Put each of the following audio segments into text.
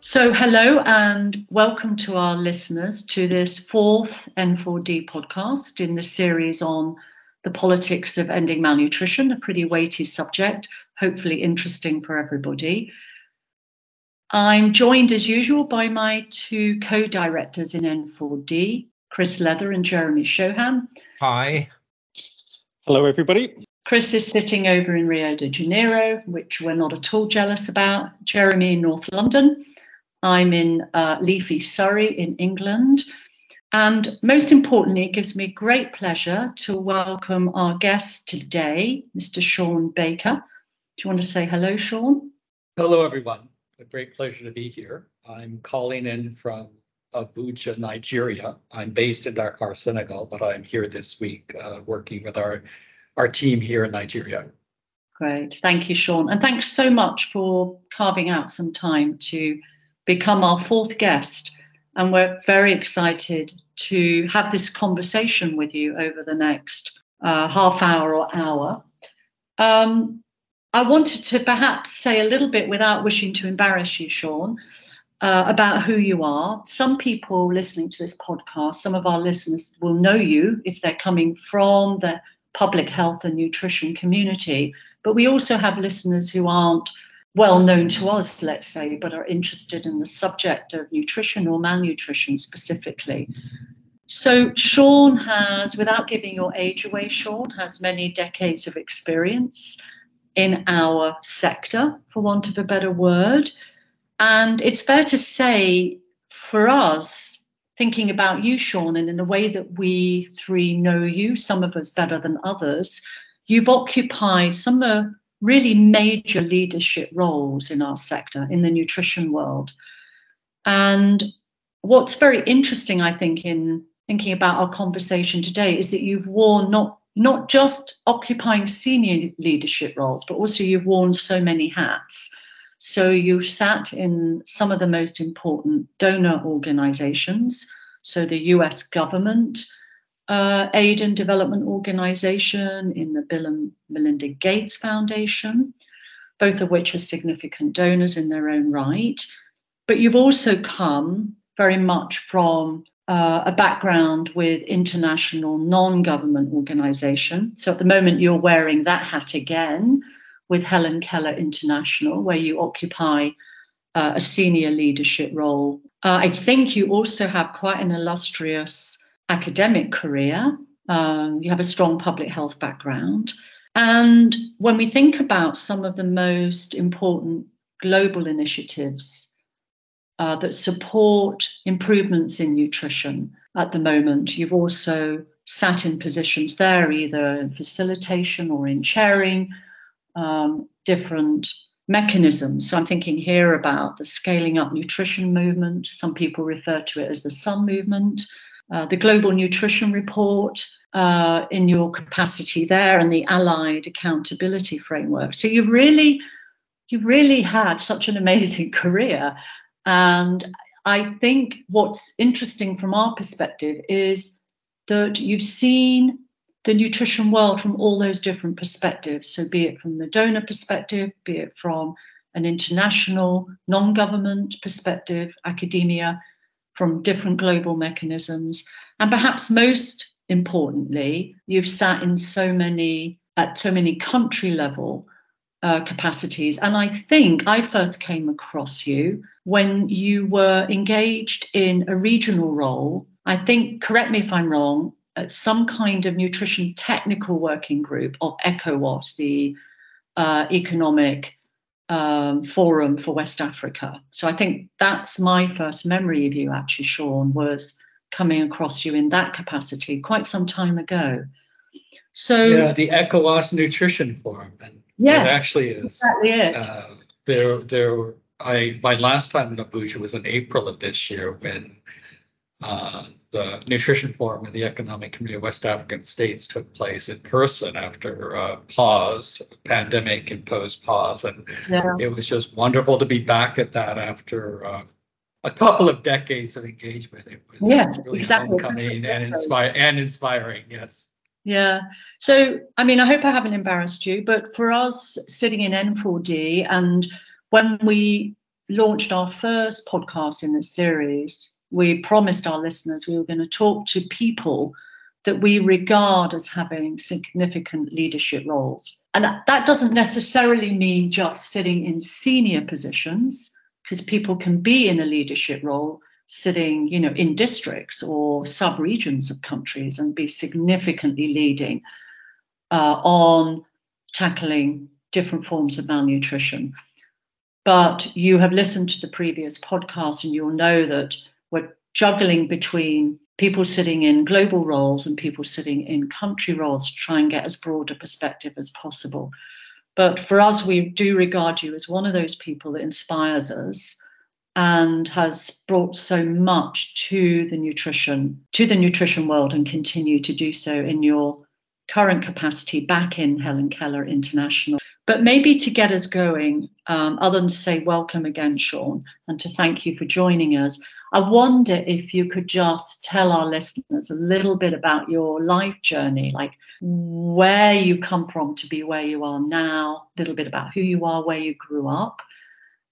So, hello and welcome to our listeners to this fourth N4D podcast in the series on the politics of ending malnutrition, a pretty weighty subject, hopefully interesting for everybody. I'm joined as usual by my two co directors in N4D, Chris Leather and Jeremy Shoham. Hi. Hello, everybody. Chris is sitting over in Rio de Janeiro, which we're not at all jealous about. Jeremy in North London. I'm in uh, leafy Surrey in England. And most importantly, it gives me great pleasure to welcome our guest today, Mr. Shawn Baker. Do you want to say hello, Shawn? Hello, everyone. A great pleasure to be here. I'm calling in from Abuja, Nigeria. I'm based in Dakar, Senegal, but I'm here this week uh, working with our, our team here in Nigeria. Great. Thank you, Shawn. And thanks so much for carving out some time to become our fourth guest. And we're very excited to have this conversation with you over the next uh, half hour or hour. Um, I wanted to perhaps say a little bit without wishing to embarrass you, Shawn, uh, about who you are. Some people listening to this podcast, some of our listeners will know you if they're coming from the public health and nutrition community. But we also have listeners who aren't well known to us, let's say, but are interested in the subject of nutrition or malnutrition specifically. So, Shawn has, without giving your age away, Shawn has many decades of experience in our sector, for want of a better word. And it's fair to say, for us, thinking about you, Shawn, and in the way that we three know you, some of us better than others, you've occupied some of really major leadership roles in our sector, in the nutrition world. And what's very interesting, I think, in thinking about our conversation today is that you've worn not not just occupying senior leadership roles, but also you've worn so many hats. So you've sat in some of the most important donor organizations, so the US government, uh, Aid and Development Organization, in the Bill and Melinda Gates Foundation, both of which are significant donors in their own right. But you've also come very much from uh, a background with international non government organization. So at the moment, you're wearing that hat again with Helen Keller International, where you occupy uh, a senior leadership role. Uh, I think you also have quite an illustrious academic career. Um, you have a strong public health background. And when we think about some of the most important global initiatives uh, that support improvements in nutrition at the moment, you've also sat in positions there, either in facilitation or in chairing um, different mechanisms. So I'm thinking here about the scaling up nutrition movement. Some people refer to it as the SUN movement. Uh, the Global Nutrition Report uh, in your capacity there, and the Allied Accountability Framework. So you've really, you've really had such an amazing career, and I think what's interesting from our perspective is that you've seen the nutrition world from all those different perspectives. So, be it from the donor perspective, be it from an international, non government perspective, academia, from different global mechanisms. And perhaps most importantly, you've sat in so many, at so many country level uh, capacities. And I think I first came across you when you were engaged in a regional role. I think, correct me if I'm wrong, at some kind of nutrition technical working group of ECOWAS, the uh, Economic um, forum for West Africa. So I think that's my first memory of you, actually, Shawn, was coming across you in that capacity quite some time ago. So yeah, the ECOWAS Nutrition Forum, and yes, it actually is exactly it. Uh, there, there. I my last time in Abuja was in April of this year when uh, the Nutrition Forum and the Economic Community of West African States took place in person after a pause, pandemic imposed pause. And yeah. it was just wonderful to be back at that after uh, a couple of decades of engagement. It was yeah, really exactly. homecoming and inspire and inspiring. Yes. Yeah. So, I mean, I hope I haven't embarrassed you, but for us sitting in N4D, and when we launched our first podcast in this series, we promised our listeners we were going to talk to people that we regard as having significant leadership roles. And that doesn't necessarily mean just sitting in senior positions, because people can be in a leadership role sitting, you know, in districts or sub-regions of countries and be significantly leading uh, on tackling different forms of malnutrition. But you have listened to the previous podcast and you'll know that we're juggling between people sitting in global roles and people sitting in country roles to try and get as broad a perspective as possible. But for us, we do regard you as one of those people that inspires us and has brought so much to the nutrition to the nutrition world and continue to do so in your current capacity back in Helen Keller International. But maybe to get us going, um, other than to say welcome again, Shawn, and to thank you for joining us, I wonder if you could just tell our listeners a little bit about your life journey, like where you come from to be where you are now, a little bit about who you are, where you grew up,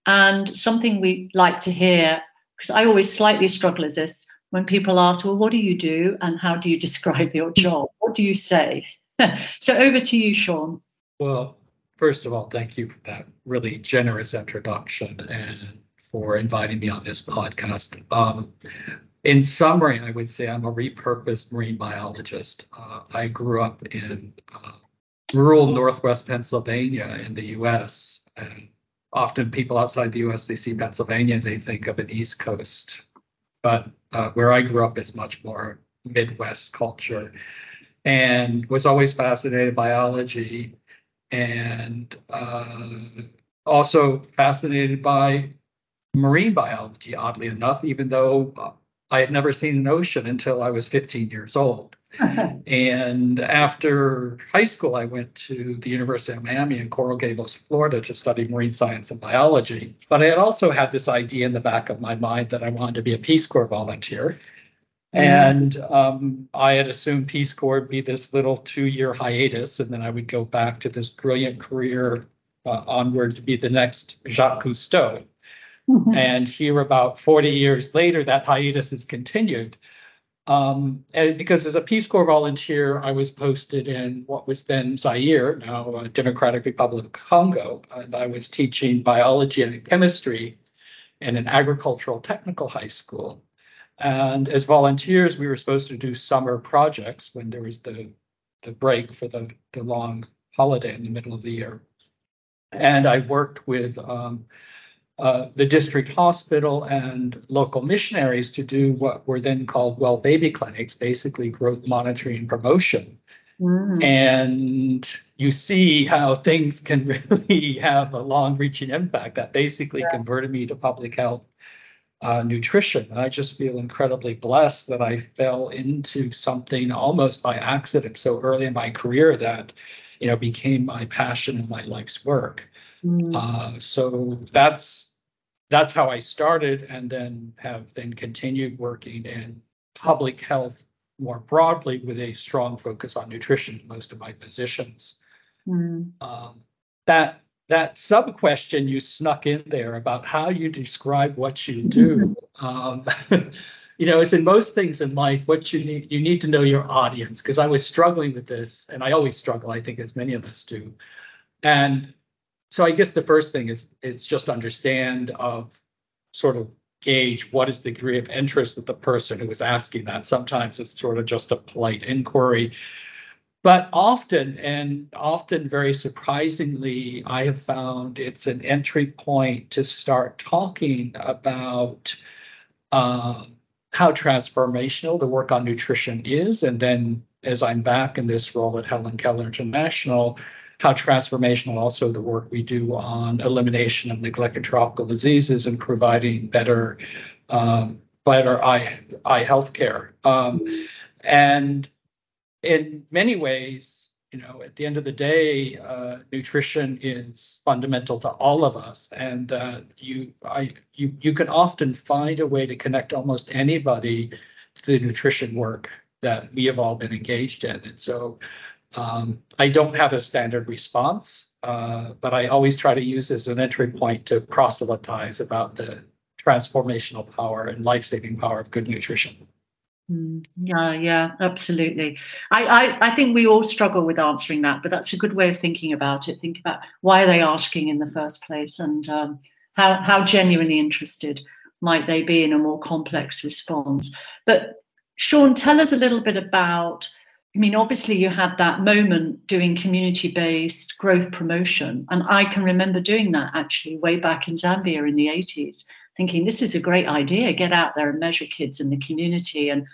and something we like to hear, because I always slightly struggle is this when people ask, well, what do you do and how do you describe your job? What do you say? so over to you, Shawn. Well, first of all, thank you for that really generous introduction and for inviting me on this podcast. Um, in summary, I would say I'm a repurposed marine biologist. Uh, I grew up in uh, rural Northwest Pennsylvania in the US. And often people outside the US, they see Pennsylvania, they think of an East Coast. But uh, where I grew up is much more Midwest culture and was always fascinated by biology and uh, also fascinated by marine biology, oddly enough, even though I had never seen an ocean until I was 15 years old. and after high school, I went to the University of Miami in Coral Gables, Florida to study marine science and biology. But I had also had this idea in the back of my mind that I wanted to be a Peace Corps volunteer. And um, I had assumed Peace Corps would be this little two year hiatus, and then I would go back to this brilliant career uh, onward to be the next Jacques Cousteau. Mm-hmm. And here, about 40 years later, that hiatus has continued. Um, and because as a Peace Corps volunteer, I was posted in what was then Zaire, now uh, Democratic Republic of Congo, and I was teaching biology and chemistry in an agricultural technical high school. And as volunteers, we were supposed to do summer projects when there was the, the break for the, the long holiday in the middle of the year. And I worked with um, uh, the district hospital and local missionaries to do what were then called well baby clinics, basically growth monitoring and promotion. Mm. And you see how things can really have a long reaching impact. That basically yeah. converted me to public health uh, nutrition. And I just feel incredibly blessed that I fell into something almost by accident so early in my career that, you know, became my passion and my life's work. Mm. Uh, so that's that's how I started, and then have then continued working in public health more broadly with a strong focus on nutrition in most of my positions. Mm. Um, that that sub question you snuck in there about how you describe what you do. Um, you know, as in most things in life, what you need you need to know your audience because I was struggling with this, and I always struggle. I think as many of us do, and so I guess the first thing is it's just understand of sort of gauge what is the degree of interest of the person who is asking that. Sometimes it's sort of just a polite inquiry. But often, and often very surprisingly, I have found it's an entry point to start talking about um, how transformational the work on nutrition is. And then, as I'm back in this role at Helen Keller International, how transformational also the work we do on elimination of neglected tropical diseases and providing better um, better eye eye health care. Um, and in many ways, you know, at the end of the day, uh, nutrition is fundamental to all of us, and uh, you, I, you, you can often find a way to connect almost anybody to the nutrition work that we have all been engaged in, and so um, I don't have a standard response, uh, but I always try to use as an entry point to proselytize about the transformational power and life-saving power of good nutrition. Mm, yeah, yeah, absolutely. I, I, I think we all struggle with answering that, but that's a good way of thinking about it. Think about why are they asking in the first place, and um, how how genuinely interested might they be in a more complex response. But Shawn, tell us a little bit about. I mean, obviously, you had that moment doing community based growth promotion. And I can remember doing that actually way back in Zambia in the 80s thinking this is a great idea get out there and measure kids in the community and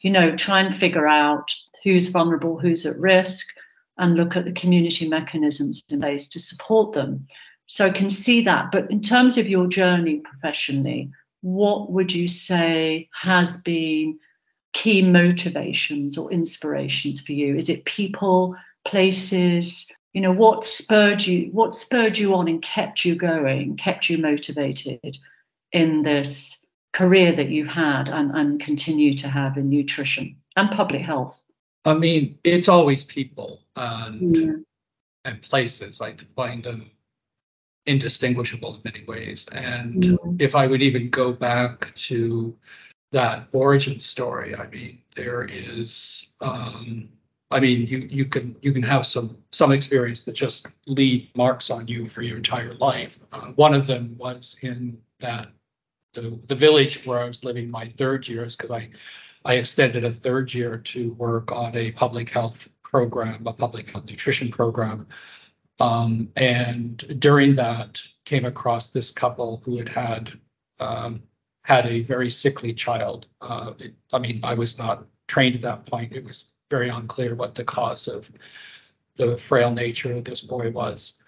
you know try and figure out who's vulnerable who's at risk and look at the community mechanisms in place to support them so i can see that but in terms of your journey professionally what would you say has been key motivations or inspirations for you is it people places you know what spurred you what spurred you on and kept you going kept you motivated in this career that you've had and, and continue to have in nutrition and public health? I mean, it's always people and yeah. and places. I find them indistinguishable in many ways. And if I would even go back to that origin story, I mean, there is um, I mean, you you can you can have some some experience that just leave marks on you for your entire life. Uh, one of them was in that the, the village where I was living my third years because I I extended a third year to work on a public health program, a public health nutrition program. Um, and during that, came across this couple who had had um, had a very sickly child. Uh, it, I mean, I was not trained at that point. It was very unclear what the cause of the frail nature of this boy was.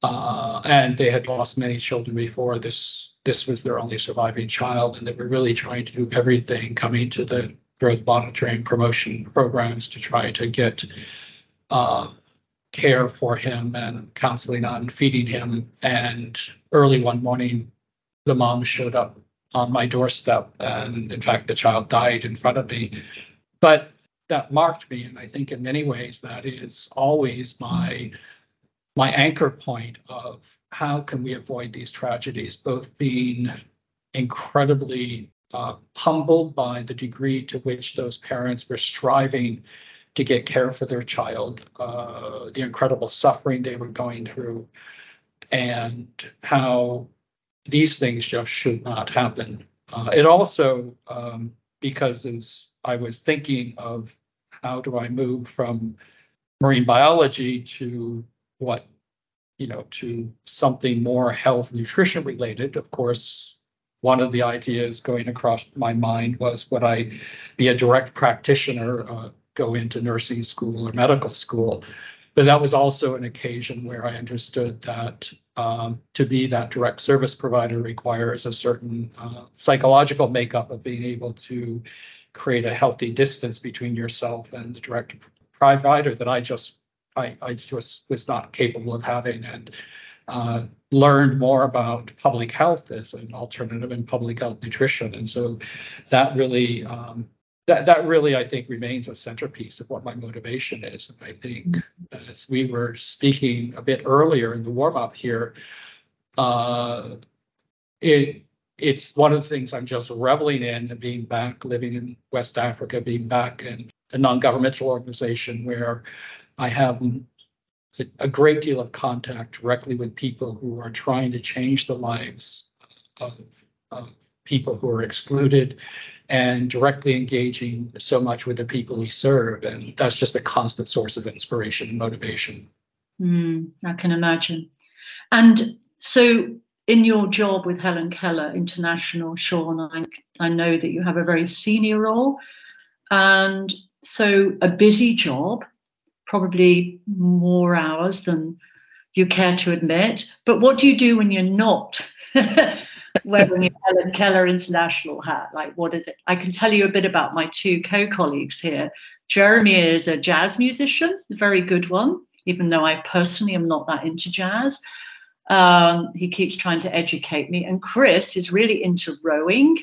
Uh, and they had lost many children before. This this was their only surviving child, and they were really trying to do everything coming to the growth monitoring promotion programs to try to get uh, care for him and counseling on feeding him. And early one morning, the mom showed up on my doorstep, and in fact, the child died in front of me. But that marked me, and I think in many ways that is always my my anchor point of how can we avoid these tragedies, both being incredibly uh, humbled by the degree to which those parents were striving to get care for their child, uh, the incredible suffering they were going through, and how these things just should not happen. Uh, it also, um, because as I was thinking of how do I move from marine biology to what you know to something more health nutrition related of course one of the ideas going across my mind was would i be a direct practitioner uh, go into nursing school or medical school but that was also an occasion where i understood that um, to be that direct service provider requires a certain uh, psychological makeup of being able to create a healthy distance between yourself and the direct provider that i just I, I just was not capable of having and uh, learned more about public health as an alternative in public health nutrition. And so that really um, that that really I think remains a centerpiece of what my motivation is. And I think as we were speaking a bit earlier in the warm up here, uh, it it's one of the things I'm just reveling in and being back living in West Africa, being back in a non-governmental organization where I have a great deal of contact directly with people who are trying to change the lives of, of, people who are excluded and directly engaging so much with the people we serve. And that's just a constant source of inspiration and motivation. Mm, I can imagine. And so, in your job with Helen Keller International, Shawn, I, I know that you have a very senior role. And so, a busy job probably more hours than you care to admit. But what do you do when you're not wearing your Helen Keller International hat? Like, what is it? I can tell you a bit about my two co colleagues here. Jeremy is a jazz musician, a very good one, even though I personally am not that into jazz. Um, he keeps trying to educate me. And Chris is really into rowing.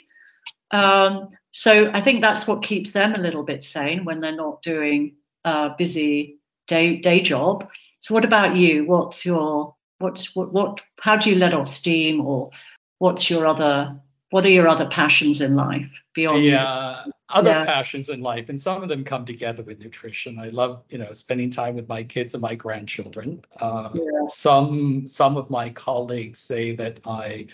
Um, so I think that's what keeps them a little bit sane when they're not doing a busy day day job. So what about you? What's your what's what what how do you let off steam or what's your other what are your other passions in life beyond yeah other Yeah. passions in life and some of them come together with nutrition. I love you know spending time with my kids and my grandchildren. Uh, Yeah. some some of my colleagues say that i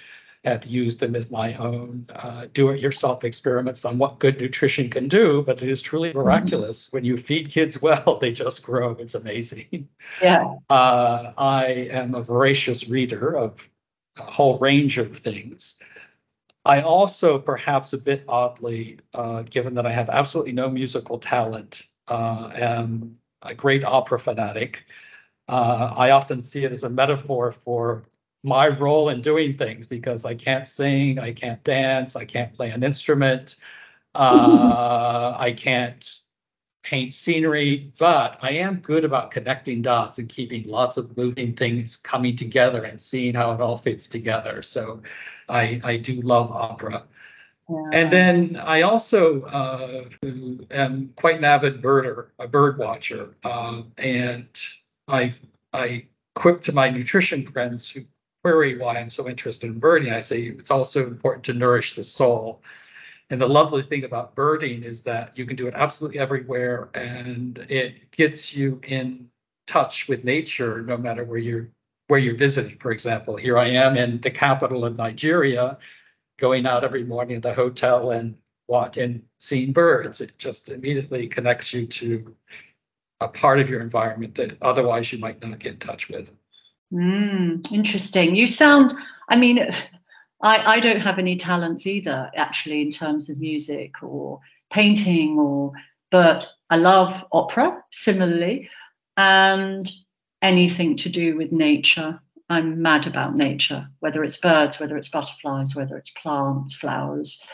have used them as my own uh, do-it-yourself experiments on what good nutrition can do but it is truly miraculous. When you feed kids well they just grow. It's amazing. Yeah. Uh, I am a voracious reader of a whole range of things. I also, perhaps a bit oddly, uh, given that I have absolutely no musical talent, uh, am a great opera fanatic. Uh, I often see it as a metaphor for my role in doing things because I can't sing, I can't dance, I can't play an instrument, uh, I can't paint scenery, but I am good about connecting dots and keeping lots of moving things coming together and seeing how it all fits together. So I, I do love opera. yeah. And then I also uh, am quite an avid birder, a bird watcher. Uh, and I, I quip to my nutrition friends who query why I'm so interested in birding. I say it's also important to nourish the soul. And the lovely thing about birding is that you can do it absolutely everywhere and it gets you in touch with nature no matter where you're where you're visiting. For example, here I am in the capital of Nigeria, going out every morning at the hotel and what and seeing birds. It just immediately connects you to a part of your environment that otherwise you might not get in touch with. Mm, interesting. You sound, I mean, I, I don't have any talents either, actually, in terms of music or painting or, but I love opera similarly and anything to do with nature. I'm mad about nature, whether it's birds, whether it's butterflies, whether it's plants, flowers,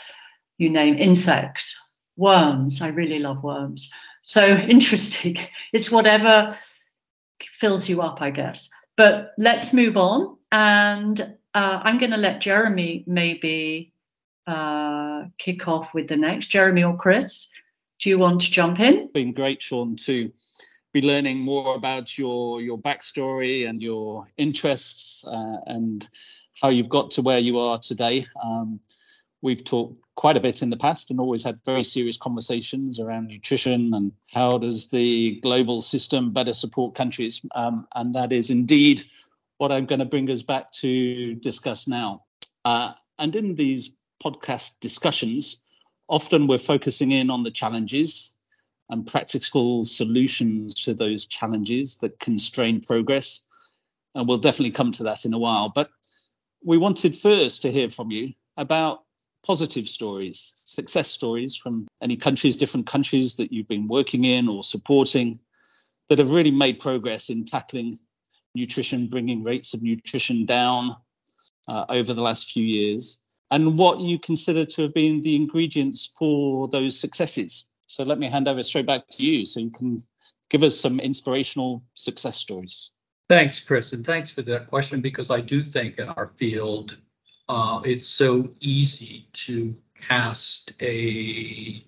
you name insects, worms. I really love worms. So interesting. It's whatever fills you up, I guess. But let's move on. And uh, I'm going to let Jeremy maybe uh, kick off with the next. Jeremy or Chris, do you want to jump in? Been great, Shawn, to be learning more about your your backstory and your interests uh, and how you've got to where you are today. Um, we've talked quite a bit in the past and always had very serious conversations around nutrition and how does the global system better support countries. Um, and that is indeed what I'm going to bring us back to discuss now. Uh, and in these podcast discussions, often we're focusing in on the challenges and practical solutions to those challenges that constrain progress. And we'll definitely come to that in a while. But we wanted first to hear from you about positive stories, success stories from any countries, different countries that you've been working in or supporting that have really made progress in tackling nutrition, bringing rates of nutrition down uh, over the last few years, and what you consider to have been the ingredients for those successes. So let me hand over straight back to you so you can give us some inspirational success stories. Thanks, Chris, and thanks for that question because I do think in our field, uh, it's so easy to cast a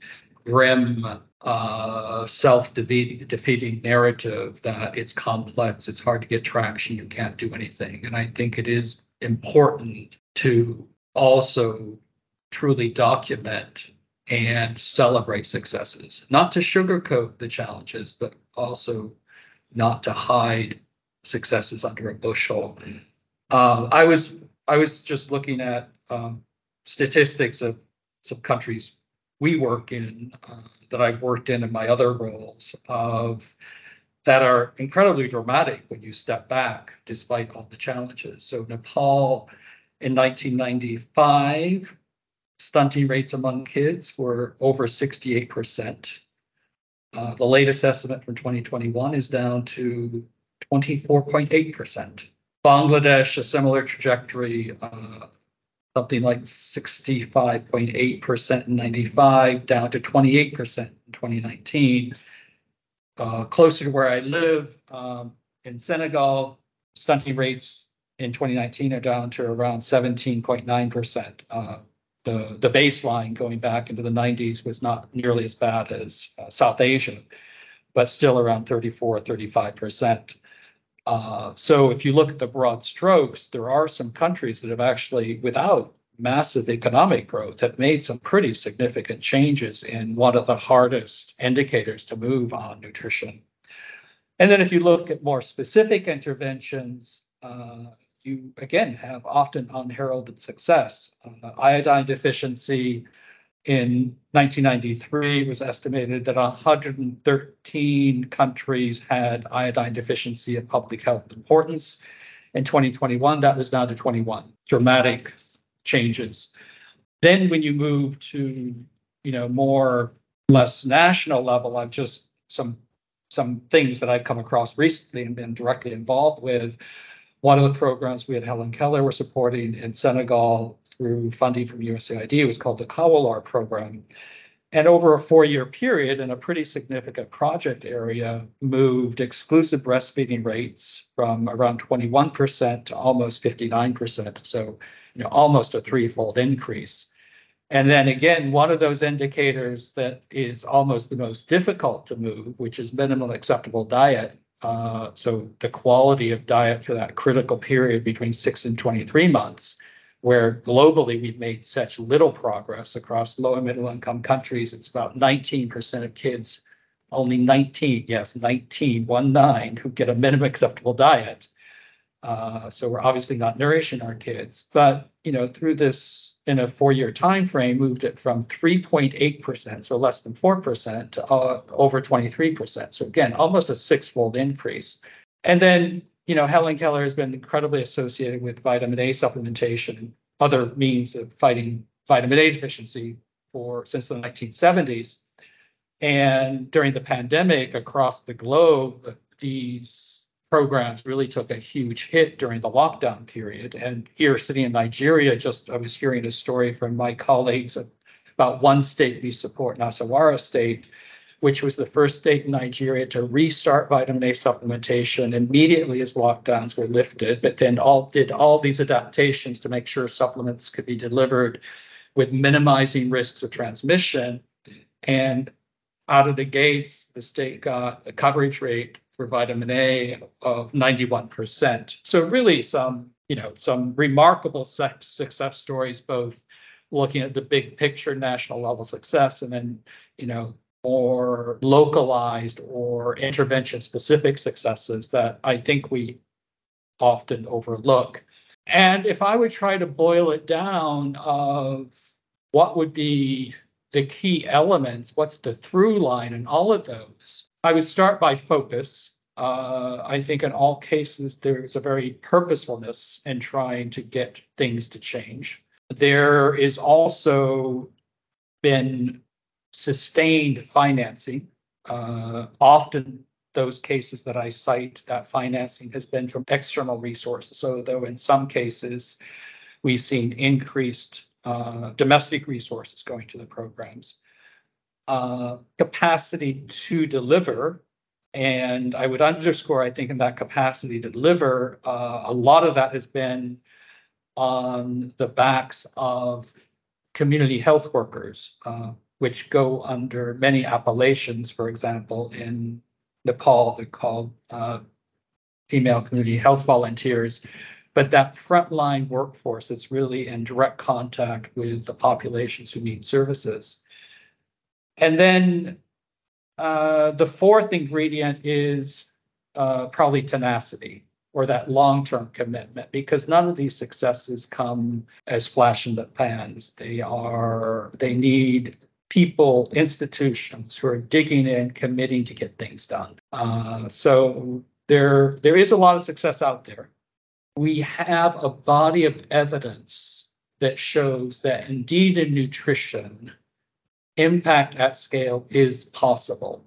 grim, uh, self-defeating narrative that it's complex, it's hard to get traction, you can't do anything. And I think it is important to also truly document and celebrate successes, not to sugarcoat the challenges, but also not to hide successes under a bushel. Uh, I was I was just looking at um, statistics of some countries we work in uh, that I've worked in in my other roles of that are incredibly dramatic when you step back despite all the challenges. So Nepal in 1995 stunting rates among kids were over 68%. Uh, the latest estimate from 2021 is down to 24.8%. Bangladesh, a similar trajectory, uh, something like 65.8% in 95, down to 28% in 2019. uh, closer to where I live um, in Senegal, stunting rates in 2019 are down to around 17.9%. Uh, the, the baseline going back into the 90s was not nearly as bad as uh, South Asia, but still around 34, 35%. Uh, so if you look at the broad strokes, there are some countries that have actually, without massive economic growth, have made some pretty significant changes in one of the hardest indicators to move on nutrition. And then if you look at more specific interventions, uh, you again have often unheralded success. Uh, iodine deficiency in 1993 it was estimated that 113 countries had iodine deficiency of public health importance. In 2021, that was down to 21. Dramatic changes. Then when you move to, you know, more less national level, I've just some some things that I've come across recently and been directly involved with. One of the programs we at Helen Keller were supporting in Senegal through funding from USAID was called the Kawolor program. And over a four year period in a pretty significant project area, moved exclusive breastfeeding rates from around 21% to almost 59%. So, you know, almost a threefold increase. And then again, one of those indicators that is almost the most difficult to move, which is minimum acceptable diet. Uh, so the quality of diet for that critical period between six and 23 months where globally we've made such little progress across low and middle income countries. It's about 19% of kids, only 19, yes, 19, one nine, who get a minimum acceptable diet. Uh, so we're obviously not nourishing our kids, but you know through this in a four-year time frame, moved it from 3.8%, so less than four percent, to uh, over 23%. So again, almost a six-fold increase. And then you know, Helen Keller has been incredibly associated with vitamin A supplementation and other means of fighting vitamin A deficiency for since the 1970s. And during the pandemic across the globe, these programs really took a huge hit during the lockdown period. And here, sitting in Nigeria, just I was hearing a story from my colleagues about one state we support, Nasarawa State, which was the first state in Nigeria to restart vitamin A supplementation immediately as lockdowns were lifted, but then all did all these adaptations to make sure supplements could be delivered with minimizing risks of transmission. And out of the gates, the state got a coverage rate for vitamin A of 91%. So really some, you know, some remarkable success stories, both looking at the big picture national level success and then, you know, or localized or intervention specific successes that I think we often overlook. And if I would try to boil it down of what would be the key elements, what's the through line in all of those, I would start by focus. Uh, I think in all cases, there's a very purposefulness in trying to get things to change. There is also been sustained financing. Uh, often those cases that I cite, that financing has been from external resources. So though in some cases we've seen increased uh, domestic resources going to the programs. Uh, capacity to deliver, and I would underscore, I think, in that capacity to deliver, uh, a lot of that has been on the backs of community health workers, uh, which go under many appellations. For example, in Nepal, they're called uh, female community health volunteers. But that frontline workforce that's really in direct contact with the populations who need services. And then uh, the fourth ingredient is uh, probably tenacity or that long-term commitment because none of these successes come as flash in the pans they are they need people, institutions who are digging in, committing to get things done. Uh, so there, there is a lot of success out there. We have a body of evidence that shows that indeed in nutrition, impact at scale is possible.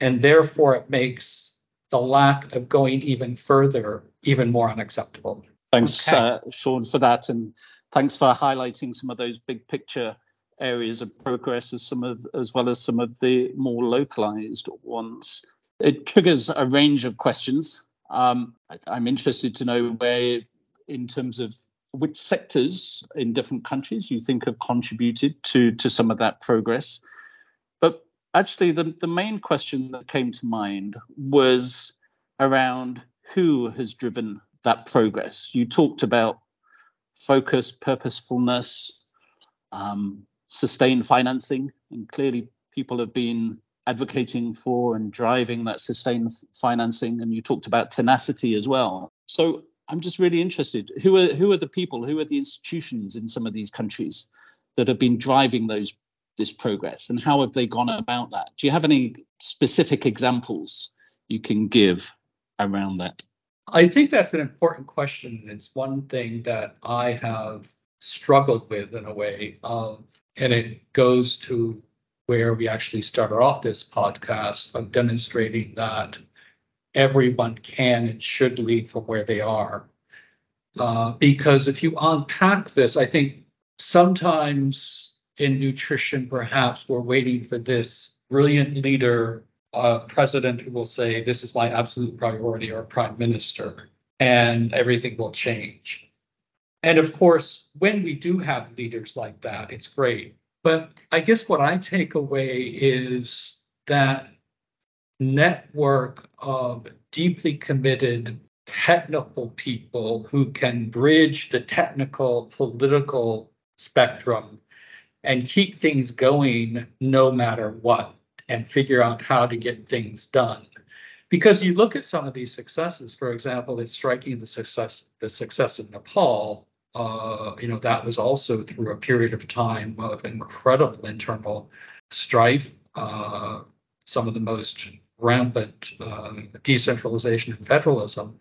And therefore, it makes the lack of going even further even more unacceptable. Thanks, okay. uh, Shawn, for that. And thanks for highlighting some of those big picture areas of progress as some of as well as some of the more localized ones. it triggers a range of questions. Um, I, am interested to know where, in terms of which sectors in different countries you think have contributed to to some of that progress. But actually, the, the main question that came to mind was around who has driven that progress. You talked about focus, purposefulness, um, sustained financing, and clearly people have been advocating for and driving that sustained financing. And you talked about tenacity as well. So I'm just really interested. Who are who are the people? Who are the institutions in some of these countries that have been driving those this progress, and how have they gone about that? Do you have any specific examples you can give around that? I think that's an important question. It's one thing that I have struggled with in a way, um, and it goes to where we actually started off this podcast of demonstrating that everyone can and should lead from where they are. Uh, because if you unpack this, I think sometimes in nutrition, perhaps we're waiting for this brilliant leader, uh, president who will say, This is my absolute priority, or prime minister, and everything will change. And of course, when we do have leaders like that, it's great. But I guess what I take away is that network of deeply committed technical people who can bridge the technical political spectrum and keep things going no matter what and figure out how to get things done because you look at some of these successes for example it's striking the success the success in nepal uh, you know that was also through a period of time of incredible internal strife uh, some of the most rampant uh, decentralization and federalism.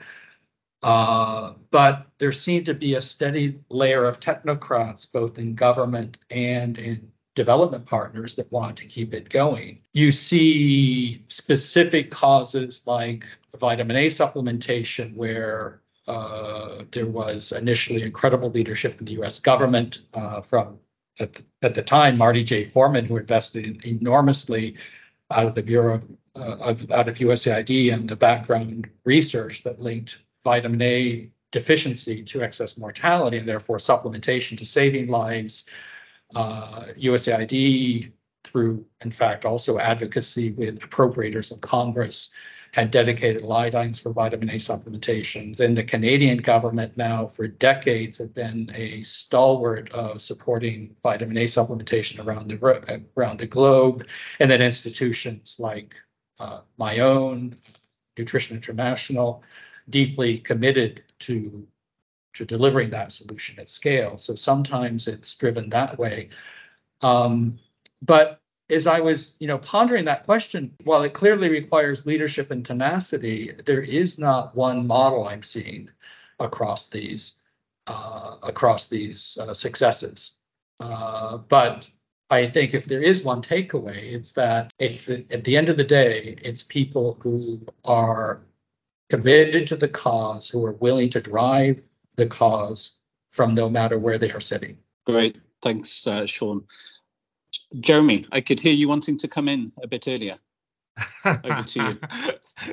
Uh, but there seemed to be a steady layer of technocrats, both in government and in development partners, that wanted to keep it going. You see specific causes like vitamin A supplementation, where uh, there was initially incredible leadership in the US government uh, from at the, at the time, Marty J. Forman, who invested enormously out of the Bureau of, uh, of, out of USAID and the background research that linked vitamin A deficiency to excess mortality and therefore supplementation to saving lives. Uh, USAID, through in fact also advocacy with appropriators in Congress, had dedicated lines for vitamin A supplementation. Then the Canadian government now for decades have been a stalwart of supporting vitamin A supplementation around the around the globe, and then institutions like uh, my own Nutrition International, deeply committed to to delivering that solution at scale. So sometimes it's driven that way. Um, but as I was, you know, pondering that question, while it clearly requires leadership and tenacity, there is not one model I'm seeing across these uh, across these uh, successes. Uh, but I think if there is one takeaway, it's that if at the end of the day, it's people who are committed to the cause, who are willing to drive the cause from no matter where they are sitting. Great, thanks, uh, Shawn. Jeremy, I could hear you wanting to come in a bit earlier. Over to you.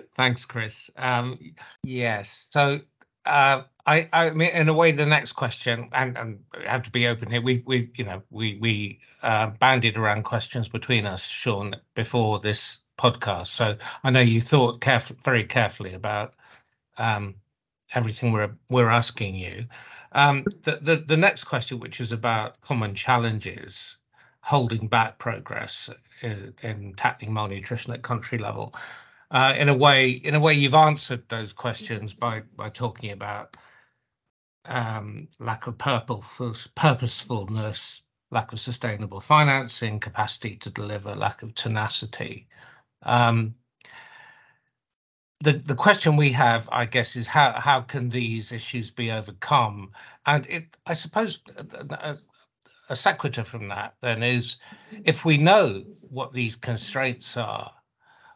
Thanks, Chris. Um, yes. So uh, I, I mean, in a way, the next question, and, and I have to be open here. We, we, you know, we we uh, banded around questions between us, Shawn, before this podcast. So I know you thought caref- very carefully about um, everything we're we're asking you. Um, the, the the next question, which is about common challenges, holding back progress in, in tackling malnutrition at country level. Uh, in a way, in a way, you've answered those questions by by talking about um, lack of purposeful, purposefulness, lack of sustainable financing, capacity to deliver, lack of tenacity. Um, the the question we have, I guess, is how how can these issues be overcome? And it, I suppose, uh, a sequitur from that then is if we know what these constraints are,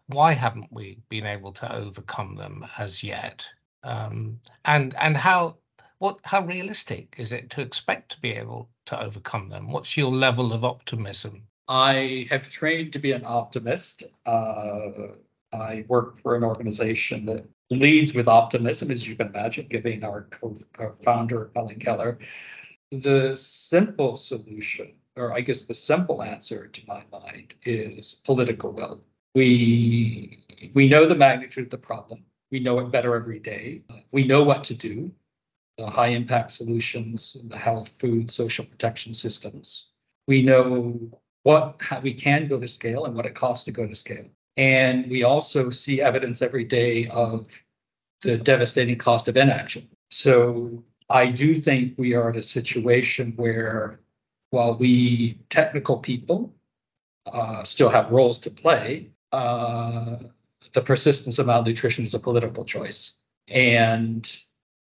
why haven't we been able to overcome them as yet? Um, and and how what how realistic is it to expect to be able to overcome them? What's your level of optimism? I have trained to be an optimist. Uh, I work for an organization that leads with optimism, as you can imagine, giving our, co- founder, Helen Keller. The simple solution, or I guess the simple answer to my mind, is political will. We we know the magnitude of the problem. We know it better every day. We know what to do. The high impact solutions, the health, food, social protection systems. We know what how we can go to scale and what it costs to go to scale. And we also see evidence every day of the devastating cost of inaction. So I do think we are at a situation where, while we technical people uh, still have roles to play, uh, the persistence of malnutrition is a political choice. And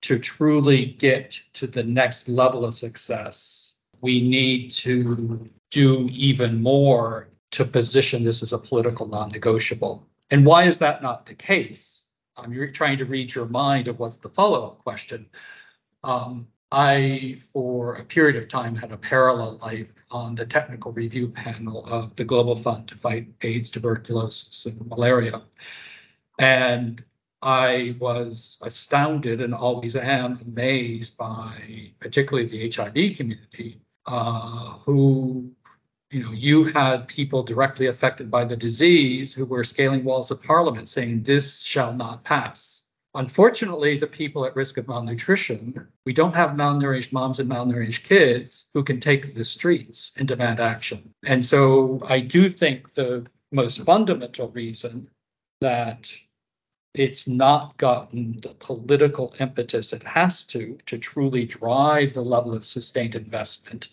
to truly get to the next level of success, we need to do even more to position this as a political non negotiable. And why is that not the case? I'm trying to read your mind of what's the follow up question. Um, I, for a period of time, had a parallel life on the technical review panel of the Global Fund to fight AIDS, tuberculosis, and malaria. And I was astounded and always am amazed by, particularly the HIV community, uh, who, you know, you had people directly affected by the disease who were scaling walls of parliament saying, this shall not pass. Unfortunately, the people at risk of malnutrition, we don't have malnourished moms and malnourished kids who can take the streets and demand action. And so I do think the most fundamental reason that it's not gotten the political impetus it has to to truly drive the level of sustained investment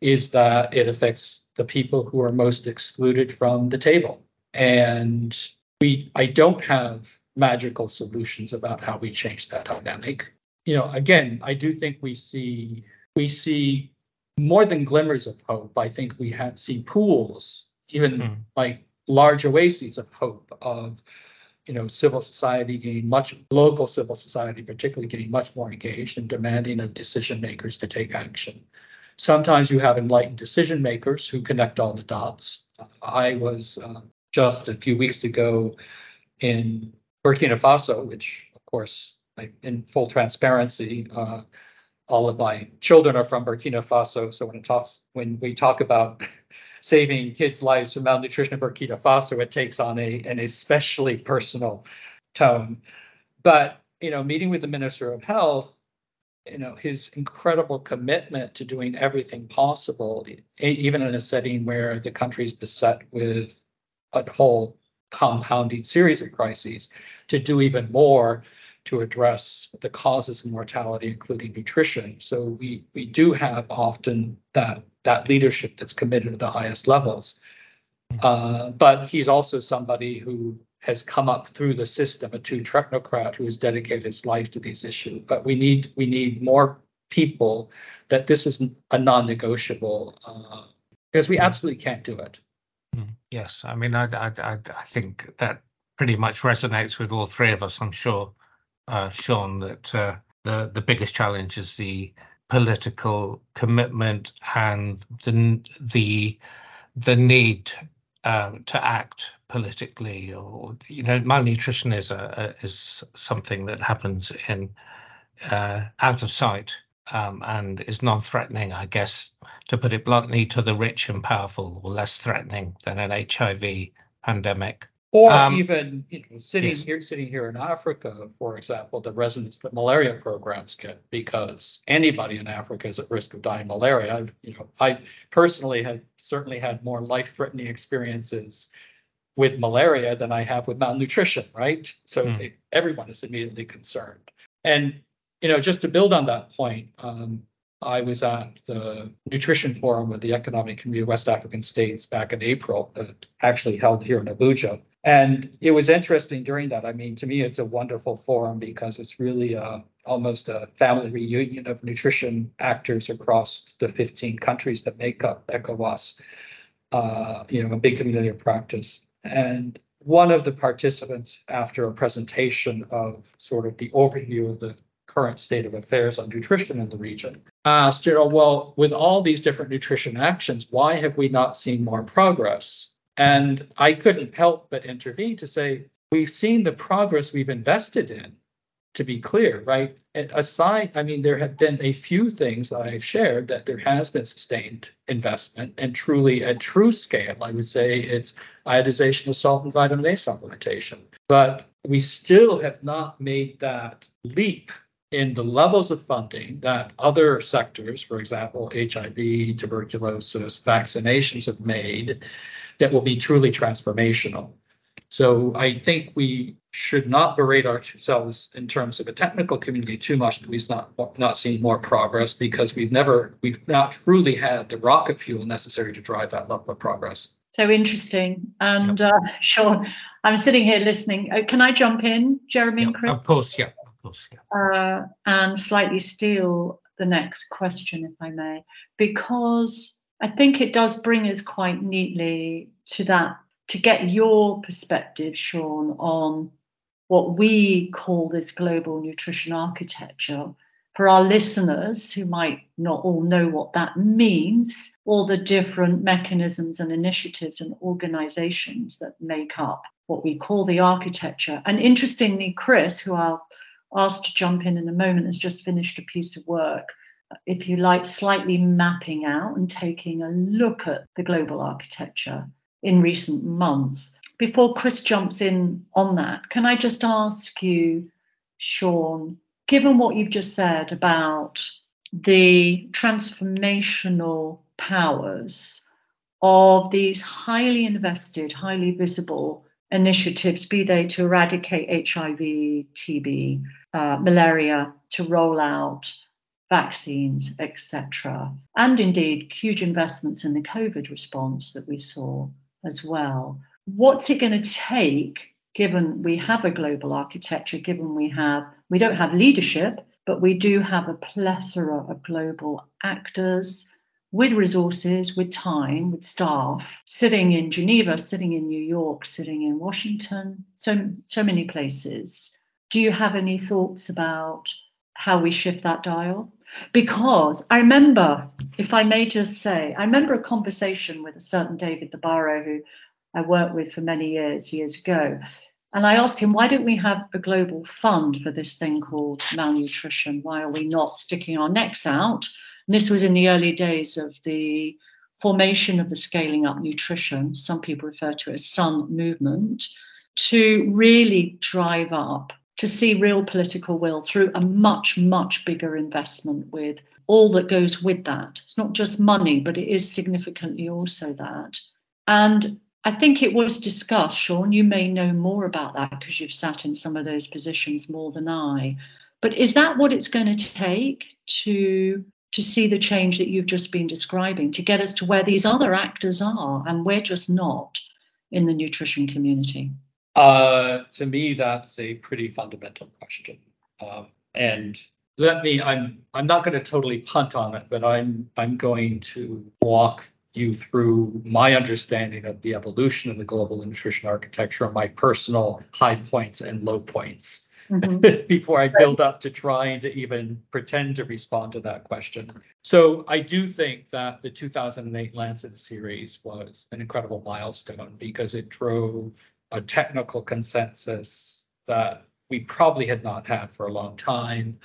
is that it affects the people who are most excluded from the table. And we I don't have magical solutions about how we change that dynamic. You know, again, I do think we see we see more than glimmers of hope. I think we have see pools, even mm. like large oases of hope of you know civil society getting much local civil society particularly getting much more engaged and demanding of decision makers to take action sometimes you have enlightened decision makers who connect all the dots i was uh, just a few weeks ago in Burkina Faso, which of course, in full transparency, uh, all of my children are from Burkina Faso. So when it talks, when we talk about saving kids' lives from malnutrition in Burkina Faso, it takes on a an especially personal tone. But you know, meeting with the Minister of Health, you know, his incredible commitment to doing everything possible, even in a setting where the country is beset with a whole compounding series of crises to do even more to address the causes of mortality, including nutrition. So we we do have often that that leadership that's committed to the highest levels. Uh, but he's also somebody who has come up through the system, a true technocrat who has dedicated his life to these issues. But we need we need more people that this is a non-negotiable uh, because we absolutely can't do it. Yes, I mean, I, I, I, I think that pretty much resonates with all three of us. I'm sure, uh, Shawn, that uh, the the biggest challenge is the political commitment and the the the need um, to act politically. Or you know, malnutrition is a, a is something that happens in uh, out of sight um, and is non-threatening, I guess, to put it bluntly, to the rich and powerful, or less threatening than an HIV pandemic. Or um, even you know, sitting yes. here, sitting here in Africa, for example, the residents that malaria programs get, because anybody in Africa is at risk of dying malaria. I've, you know, I personally have certainly had more life-threatening experiences with malaria than I have with malnutrition, right? So mm. they, everyone is immediately concerned. And you know, just to build on that point, um, I was at the Nutrition Forum of the Economic Community of West African States back in April, uh, actually held here in Abuja. And it was interesting during that. I mean, to me, it's a wonderful forum because it's really uh, almost a family reunion of nutrition actors across the 15 countries that make up ECOWAS, uh, you know, a big community of practice. And one of the participants, after a presentation of sort of the overview of the current state of affairs on nutrition in the region. Asked, you know, well, with all these different nutrition actions, why have we not seen more progress? And I couldn't help but intervene to say, we've seen the progress we've invested in, to be clear, right? Aside, I mean, there have been a few things that I've shared that there has been sustained investment and truly at true scale. I would say it's iodization of salt and vitamin A supplementation. But we still have not made that leap in the levels of funding that other sectors, for example, HIV, tuberculosis, vaccinations have made that will be truly transformational. So I think we should not berate ourselves in terms of a technical community too much that we've not not seen more progress because we've never we've not truly had the rocket fuel necessary to drive that level of progress. So interesting. And uh, Shawn, I'm sitting here listening. Uh, can I jump in, Jeremy and Chris? Of course, yeah, Uh, and slightly steal the next question, if I may, because I think it does bring us quite neatly to that to get your perspective, Shawn, on what we call this global nutrition architecture. For our listeners who might not all know what that means, all the different mechanisms and initiatives and organizations that make up what we call the architecture. And interestingly, Chris, who I'll ask to jump in in a moment, has just finished a piece of work, if you like, slightly mapping out and taking a look at the global architecture in recent months. Before Chris jumps in on that, can I just ask you, Shawn, given what you've just said about the transformational powers of these highly invested, highly visible initiatives, be they to eradicate HIV, TB, uh, malaria, to roll out vaccines, etc., and indeed huge investments in the COVID response that we saw as well. What's it going to take, given we have a global architecture, given we have, we don't have leadership, but we do have a plethora of global actors with resources, with time, with staff, sitting in Geneva, sitting in New York, sitting in Washington, so, so many places. Do you have any thoughts about how we shift that dial? Because I remember, if I may just say, I remember a conversation with a certain David Nabarro who I worked with for many years, years ago. And I asked him, why don't we have a global fund for this thing called malnutrition? Why are we not sticking our necks out? And this was in the early days of the formation of the scaling up nutrition, some people refer to it as sun movement, to really drive up to see real political will through a much, much bigger investment with all that goes with that. It's not just money, but it is significantly also that. And I think it was discussed, Shawn, you may know more about that because you've sat in some of those positions more than I. But is that what it's going to take to to see the change that you've just been describing, to get us to where these other actors are and we're just not in the nutrition community? Uh, to me, that's a pretty fundamental question. Um, and let me, I'm, I'm not going to totally punt on it, but I'm, I'm going to walk you through my understanding of the evolution of the global nutrition architecture and my personal high points and low points mm-hmm. before I build up to trying to even pretend to respond to that question. So I do think that the 2008 Lancet series was an incredible milestone because it drove a technical consensus that we probably had not had for a long time.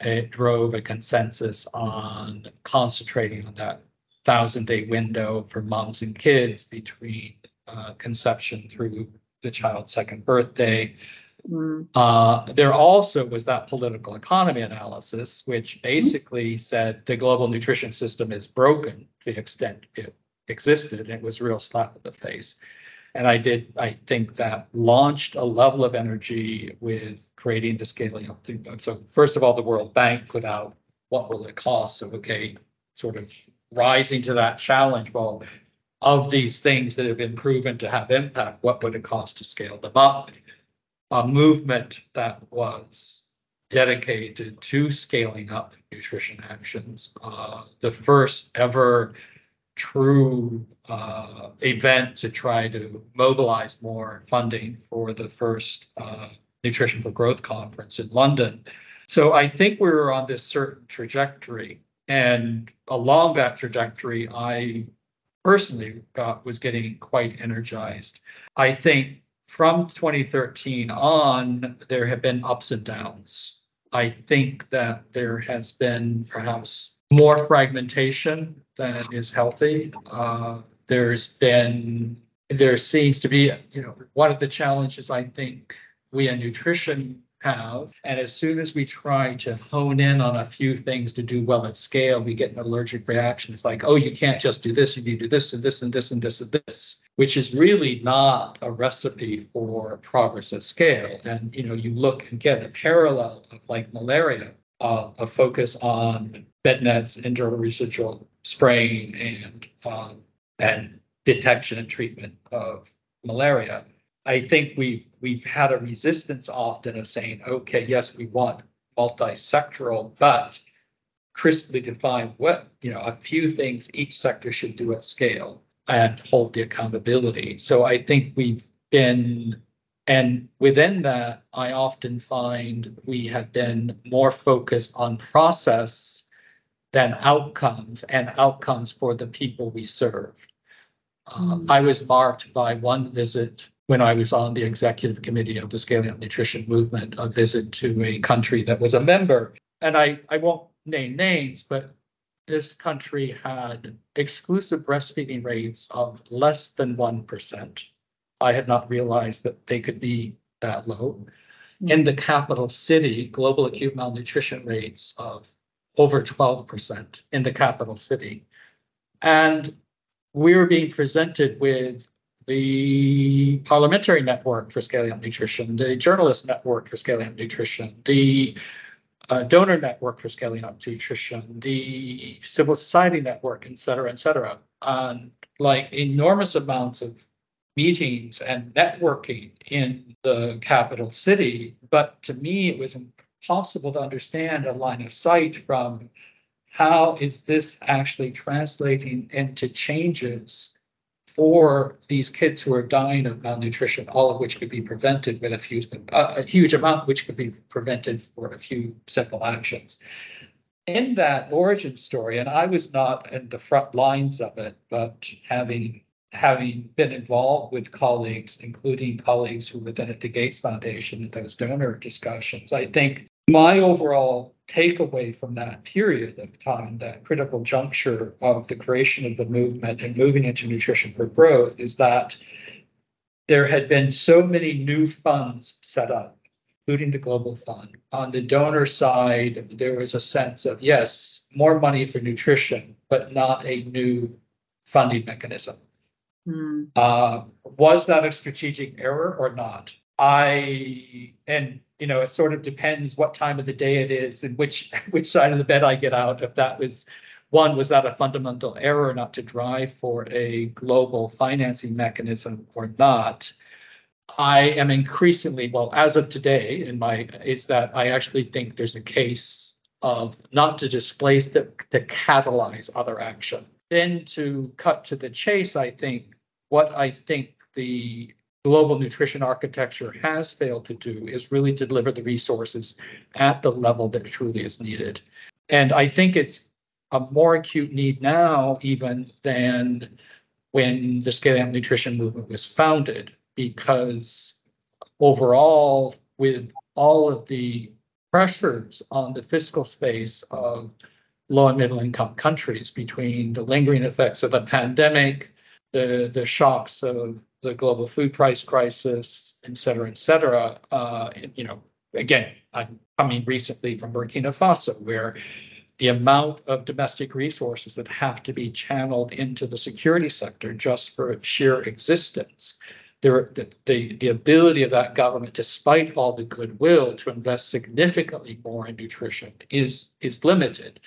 It drove a consensus on concentrating on that thousand day window for moms and kids between uh, conception through the child's second birthday. Mm. Uh, there also was that political economy analysis, which basically said the global nutrition system is broken to the extent it existed. And it was a real slap in the face. And I did, I think that launched a level of energy with creating the scaling up. So first of all, the World Bank put out what will it cost? So okay, sort of rising to that challenge. Well, of these things that have been proven to have impact, what would it cost to scale them up? A movement that was dedicated to scaling up nutrition actions. Uh, the first ever true uh, event to try to mobilize more funding for the first uh, Nutrition for Growth conference in London. So I think we are on this certain trajectory. And along that trajectory, I personally got, was getting quite energized. I think from 2013 on, there have been ups and downs. I think that there has been perhaps more fragmentation than is healthy. Uh, there's been, there seems to be, you know, one of the challenges I think we in nutrition have. And as soon as we try to hone in on a few things to do well at scale, we get an allergic reaction. It's like, oh, you can't just do this, you need to do this and this and this and this and this, which is really not a recipe for progress at scale. And you know, you look and get a parallel of like malaria, uh, a focus on bed nets, indoor interresidual spraying, and um, and detection and treatment of malaria I think we've we've had a resistance often of saying, okay, yes, we want multi-sectoral, but crisply define what you know a few things each sector should do at scale and hold the accountability. So I think we've been and within that, I often find we have been more focused on process than outcomes and outcomes for the people we serve. Mm. I was marked by one visit when I was on the executive committee of the Scaling Up Nutrition Movement, a visit to a country that was a member. And I, I won't name names, but this country had exclusive breastfeeding rates of less than 1%. I had not realized that they could be that low. Hmm. In the capital city, global acute malnutrition rates of over 12% in the capital city. And we were being presented with the Parliamentary Network for Scaling Up Nutrition, the Journalist Network for Scaling Up Nutrition, the uh, Donor Network for Scaling Up Nutrition, the Civil Society Network, et cetera, et cetera. And like enormous amounts of meetings and networking in the capital city. But to me, it was impossible to understand a line of sight from how is this actually translating into changes for these kids who are dying of malnutrition, all of which could be prevented with a few, a huge amount, which could be prevented for a few simple actions. In that origin story, and I was not in the front lines of it, but having having been involved with colleagues, including colleagues who were then at the Gates Foundation in those donor discussions, I think my overall takeaway from that period of time, that critical juncture of the creation of the movement and moving into nutrition for growth, is that there had been so many new funds set up, including the Global Fund. On the donor side, there was a sense of, yes, more money for nutrition, but not a new funding mechanism. Mm. Uh, was that a strategic error or not? I and you know it sort of depends what time of the day it is and which which side of the bed I get out. If that was one, was that a fundamental error not to drive for a global financing mechanism or not? I am increasingly well as of today in my is that I actually think there's a case of not to displace the to catalyze other action. Then to cut to the chase, I think what I think the global nutrition architecture has failed to do is really deliver the resources at the level that truly is needed. And I think it's a more acute need now, even than when the Scaling Up Nutrition movement was founded, because overall, with all of the pressures on the fiscal space of low and middle income countries between the lingering effects of the pandemic, the, the shocks of the global food price crisis, et cetera, et cetera. Uh, you know, again, I'm coming recently from Burkina Faso, where the amount of domestic resources that have to be channeled into the security sector just for sheer existence. There, the, the, the ability of that government, despite all the goodwill, to invest significantly more in nutrition is, is limited.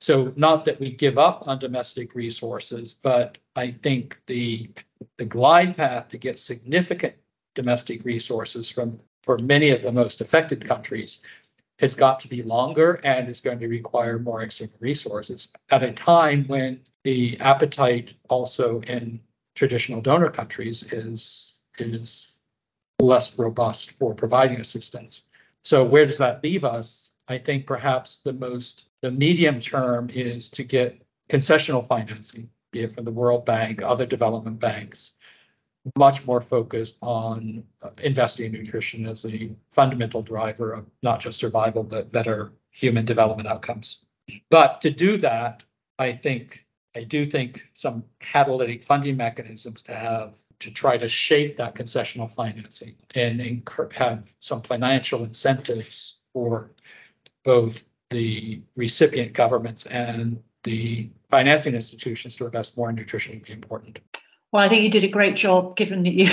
So not that we give up on domestic resources, but I think the the glide path to get significant domestic resources from for many of the most affected countries has got to be longer and is going to require more external resources at a time when the appetite also in traditional donor countries is is less robust for providing assistance. So where does that leave us? I think perhaps the most the medium term is to get concessional financing, be it from the World Bank, other development banks, much more focused on uh, investing in nutrition as a fundamental driver of not just survival, but better human development outcomes. But to do that, I think I do think some catalytic funding mechanisms to have to try to shape that concessional financing and incur, have some financial incentives for both the recipient governments and the financing institutions to invest more in nutrition would be important. Well, I think you did a great job given that you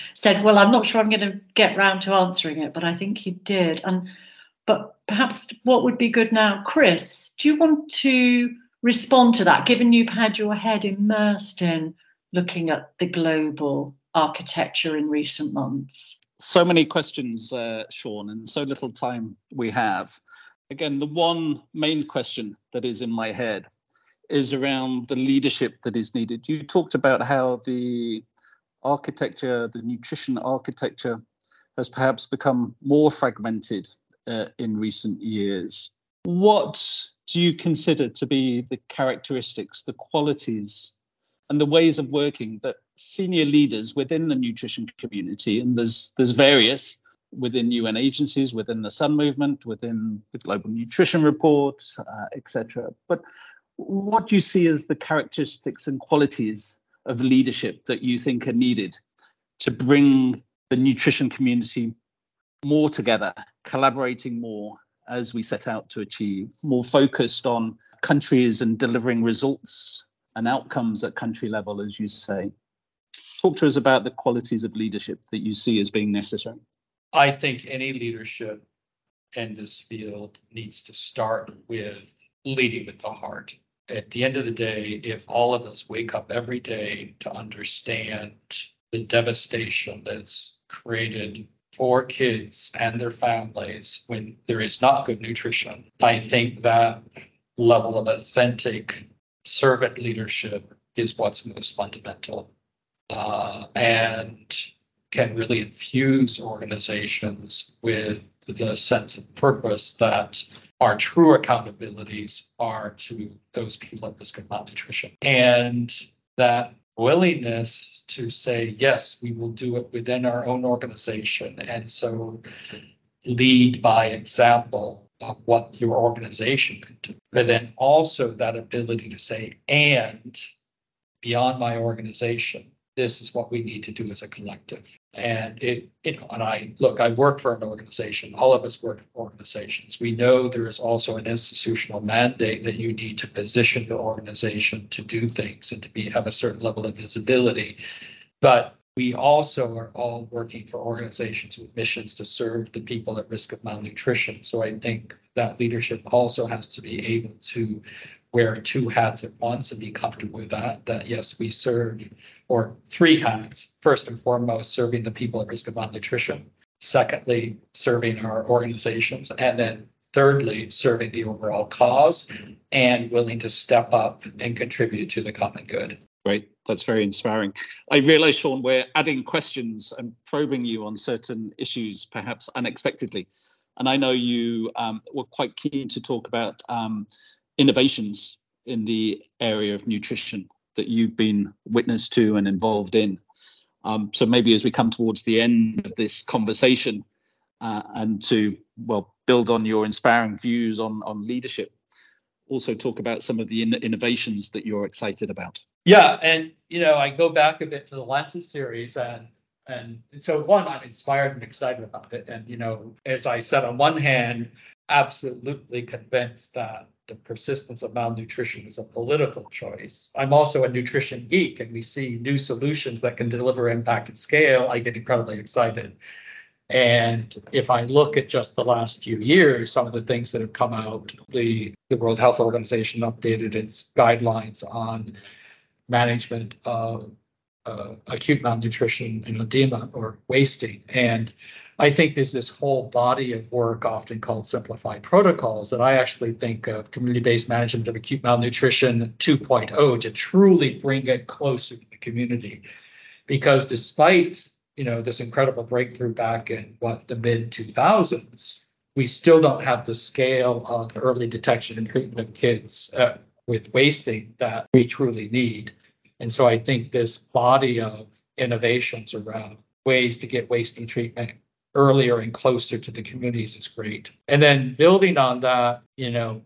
said, well, I'm not sure I'm going to get round to answering it, but I think you did. And but perhaps what would be good now, Chris, do you want to respond to that, given you've had your head immersed in looking at the global architecture in recent months? So many questions, uh, Shawn, and so little time we have. Again, the one main question that is in my head is around the leadership that is needed. You talked about how the architecture, the nutrition architecture, has perhaps become more fragmented uh, in recent years. What do you consider to be the characteristics, the qualities, and the ways of working that senior leaders within the nutrition community, and there's there's various within UN agencies, within the Sun Movement, within the Global Nutrition Report, uh, etc. But what do you see as the characteristics and qualities of leadership that you think are needed to bring the nutrition community more together, collaborating more as we set out to achieve, more focused on countries and delivering results and outcomes at country level, as you say? Talk to us about the qualities of leadership that you see as being necessary. I think any leadership in this field needs to start with leading with the heart. At the end of the day, if all of us wake up every day to understand the devastation that's created for kids and their families when there is not good nutrition, I think that level of authentic servant leadership is what's most fundamental. Uh, and can really infuse organizations with the sense of purpose that our true accountabilities are to those people at risk of malnutrition. And that willingness to say, yes, we will do it within our own organization. And so lead by example of what your organization can do. But then also that ability to say, and beyond my organization, this is what we need to do as a collective. And it, you know, and I look, I work for an organization. All of us work for organizations. We know there is also an institutional mandate that you need to position your organization to do things and to be have a certain level of visibility. But we also are all working for organizations with missions to serve the people at risk of malnutrition. So I think that leadership also has to be able to wear two hats at once and be comfortable with that. That yes, we serve, or three hats. First and foremost, serving the people at risk of malnutrition. Secondly, serving our organizations. And then thirdly, serving the overall cause and willing to step up and contribute to the common good. Great. That's very inspiring. I realize, Shawn, we're adding questions and probing you on certain issues, perhaps unexpectedly. And I know you um, were quite keen to talk about um, innovations in the area of nutrition that you've been witness to and involved in. Um, so maybe as we come towards the end of this conversation uh, and to well build on your inspiring views on on leadership, also talk about some of the in- innovations that you're excited about. Yeah, and you know I go back a bit to the Lancet series and. And so, one, I'm inspired and excited about it. And, you know, as I said, on one hand, absolutely convinced that the persistence of malnutrition is a political choice. I'm also a nutrition geek, and we see new solutions that can deliver impact at scale. I get incredibly excited. And if I look at just the last few years, some of the things that have come out, the, the World Health Organization updated its guidelines on management of uh, acute malnutrition and edema or wasting. And I think there's this whole body of work, often called simplified protocols, that I actually think of community based management of acute malnutrition 2.0 to truly bring it closer to the community. Because despite you know this incredible breakthrough back in what the mid 2000s, we still don't have the scale of early detection and treatment of kids uh, with wasting that we truly need. And so I think this body of innovations around ways to get wasting treatment earlier and closer to the communities is great. And then building on that, you know,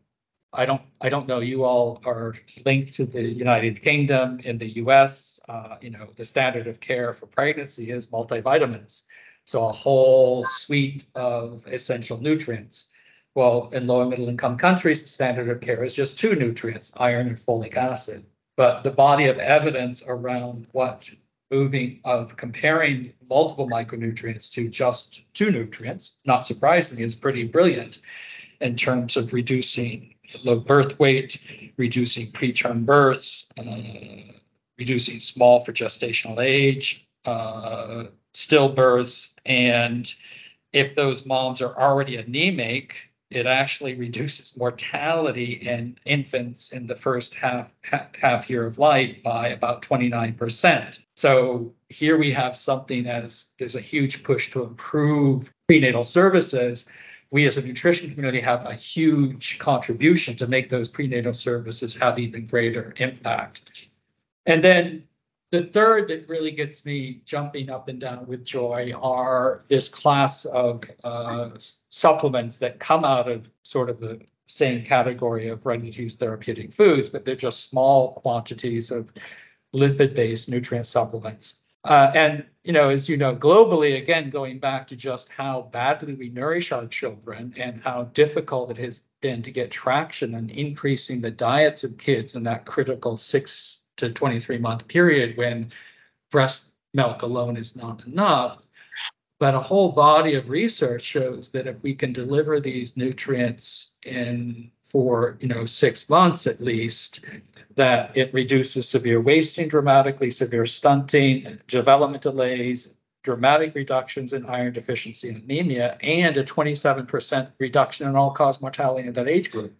I don't I don't know you all are linked to the United Kingdom in the US uh, you know the standard of care for pregnancy is multivitamins. So a whole suite of essential nutrients. Well in low and middle income countries the standard of care is just two nutrients iron and folic acid. But the body of evidence around what moving of comparing multiple micronutrients to just two nutrients not surprisingly is pretty brilliant in terms of reducing low birth weight, reducing preterm births, uh, reducing small for gestational age, uh, stillbirths, and if those moms are already anemic, it actually reduces mortality in infants in the first half half year of life by about 29%. So here we have something as there's a huge push to improve prenatal services we as a nutrition community have a huge contribution to make those prenatal services have even greater impact. And then the third that really gets me jumping up and down with joy are this class of uh, supplements that come out of sort of the same category of ready to use therapeutic foods, but they're just small quantities of lipid based nutrient supplements. Uh, and you know, as you know, globally, again, going back to just how badly we nourish our children and how difficult it has been to get traction and increasing the diets of kids in that critical six to 23 month period when breast milk alone is not enough. But a whole body of research shows that if we can deliver these nutrients in for you know six months at least that it reduces severe wasting dramatically severe stunting development delays dramatic reductions in iron deficiency and anemia and a 27% reduction in all-cause mortality in that age group.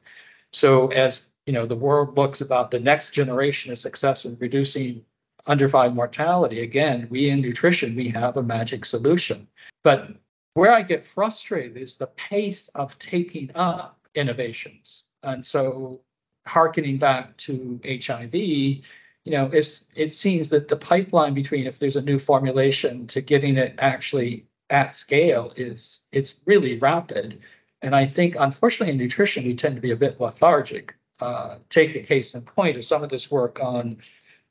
So as you know the world looks about the next generation of success in reducing under five mortality again we in nutrition we have a magic solution. But where i get frustrated is the pace of taking up innovations. And so, harkening back to HIV, you know, it seems that the pipeline between if there's a new formulation to getting it actually at scale is it's really rapid. And I think, unfortunately, in nutrition, we tend to be a bit lethargic. Uh, take a case in point of some of this work on,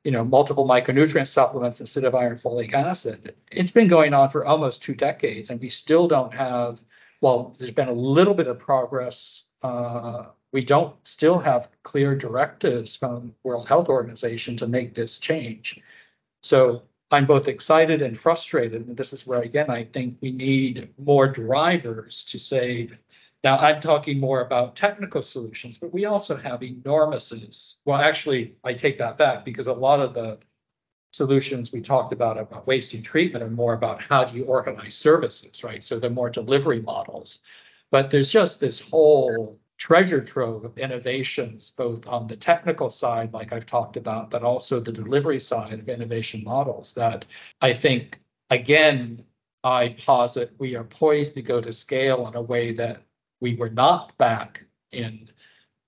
you know, multiple micronutrient supplements instead of iron folic acid. It's been going on for almost two decades, and we still don't have. Well, there's been a little bit of progress uh, we don't still have clear directives from World Health Organization to make this change. So I'm both excited and frustrated. And this is where, again, I think we need more drivers to say, now I'm talking more about technical solutions, but we also have enormous, well, actually, I take that back because a lot of the solutions we talked about about wasting treatment are more about how do you organize services, right? So they're more delivery models. But there's just this whole treasure trove of innovations, both on the technical side, like I've talked about, but also the delivery side of innovation models that I think, again, I posit we are poised to go to scale in a way that we were not back in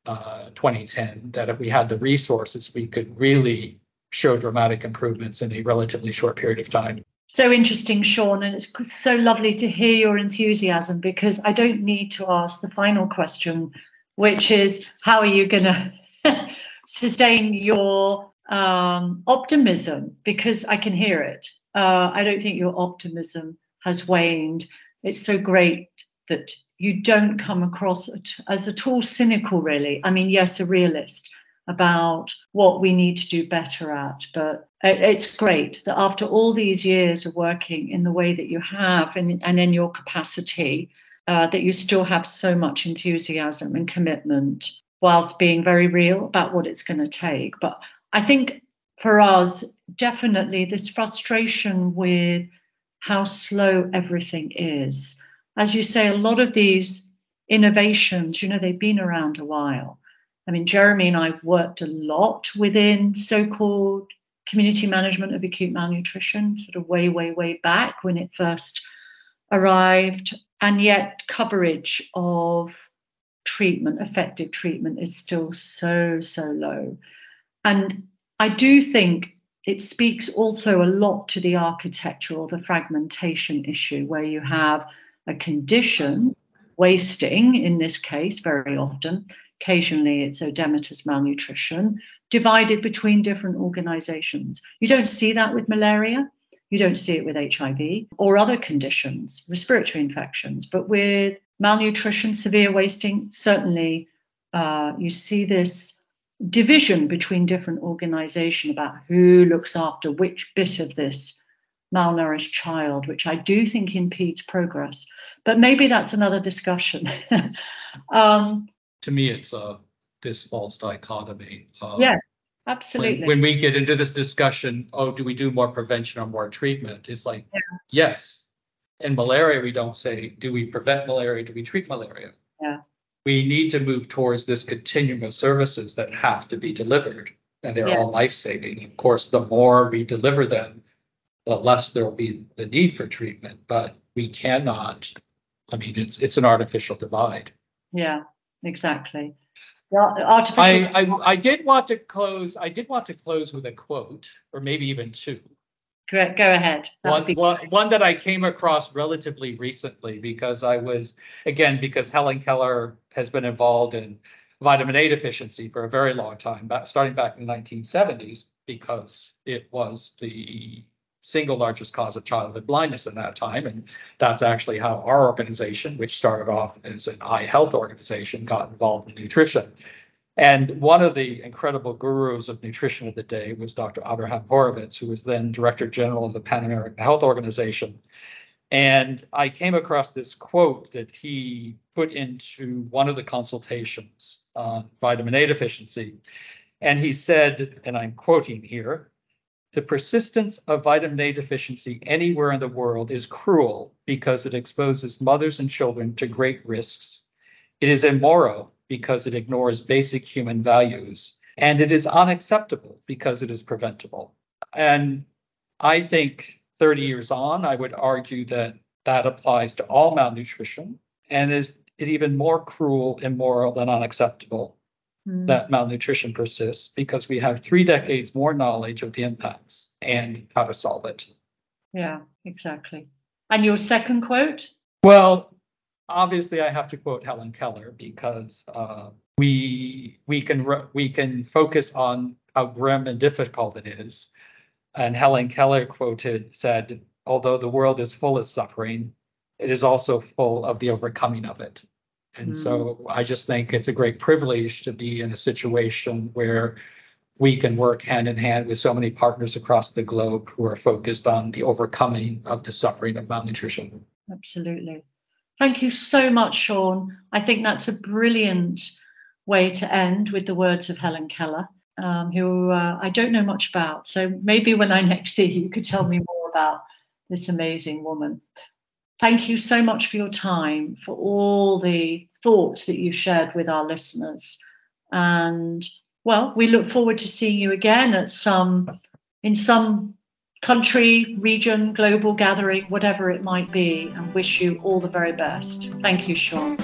uh, 2010, that if we had the resources, we could really show dramatic improvements in a relatively short period of time so interesting, Shawn, and it's so lovely to hear your enthusiasm because I don't need to ask the final question, which is how are you going to sustain your um, optimism? Because I can hear it. Uh, I don't think your optimism has waned. It's so great that you don't come across as at all cynical, really. I mean, yes, a realist, about what we need to do better at. But it's great that after all these years of working in the way that you have and, and in your capacity, uh, that you still have so much enthusiasm and commitment whilst being very real about what it's going to take. But I think for us, definitely this frustration with how slow everything is. As you say, a lot of these innovations, you know, they've been around a while I mean, Jeremy and I have worked a lot within so called community management of acute malnutrition, sort of way, way, way back when it first arrived. And yet, coverage of treatment, effective treatment, is still so, so low. And I do think it speaks also a lot to the architecture or the fragmentation issue, where you have a condition, wasting in this case, very often, occasionally it's oedematous malnutrition, divided between different organizations. You don't see that with malaria. You don't see it with HIV or other conditions, respiratory infections, but with malnutrition, severe wasting, certainly uh, you see this division between different organizations about who looks after which bit of this malnourished child, which I do think impedes progress. But maybe that's another discussion. um, to me, it's uh, this false dichotomy. Uh, yeah, absolutely. When, when, we get into this discussion, oh, do we do more prevention or more treatment? It's like, yeah. yes. In malaria, we don't say, do we prevent malaria? Do we treat malaria? Yeah. We need to move towards this continuum of services that have to be delivered, and they're yeah. all life saving. Of course, the more we deliver them, the less there will be the need for treatment. But we cannot. I mean, it's it's an artificial divide. Yeah, exactly. Artificial. I, I, I did want to close. I did want to close with a quote, or maybe even two. Correct. Go ahead. one, one, one that I came across relatively recently because I was again because Helen Keller has been involved in vitamin A deficiency for a very long time, starting back in the 1970s because it was the single largest cause of childhood blindness in that time. And that's actually how our organization, which started off as an eye health organization, got involved in nutrition. And one of the incredible gurus of nutrition of the day was Dr. Abraham Horwitz, who was then Director General of the Pan American Health Organization. And I came across this quote that he put into one of the consultations on vitamin A deficiency. And he said, and I'm quoting here, the persistence of vitamin A deficiency anywhere in the world is cruel because it exposes mothers and children to great risks. It is immoral because it ignores basic human values. And it is unacceptable because it is preventable. And I think 30 years on, I would argue that that applies to all malnutrition and is it even more cruel, immoral, than unacceptable mm. that malnutrition persists because we have three decades more knowledge of the impacts and how to solve it. Yeah, exactly. And your second quote? Well, obviously, I have to quote Helen Keller because uh, we we can we can focus on how grim and difficult it is. And Helen Keller quoted said, "Although the world is full of suffering, it is also full of the overcoming of it." And mm. so I just think it's a great privilege to be in a situation where we can work hand in hand with so many partners across the globe who are focused on the overcoming of the suffering of malnutrition. Absolutely. Thank you so much, Shawn. I think that's a brilliant way to end with the words of Helen Keller, um, who uh, I don't know much about. So maybe when I next see you, you could tell me more about this amazing woman. Thank you so much for your time, for all the thoughts that you shared with our listeners. And well, we look forward to seeing you again at some in some country, region, global gathering, whatever it might be, and wish you all the very best. Thank you, Shawn.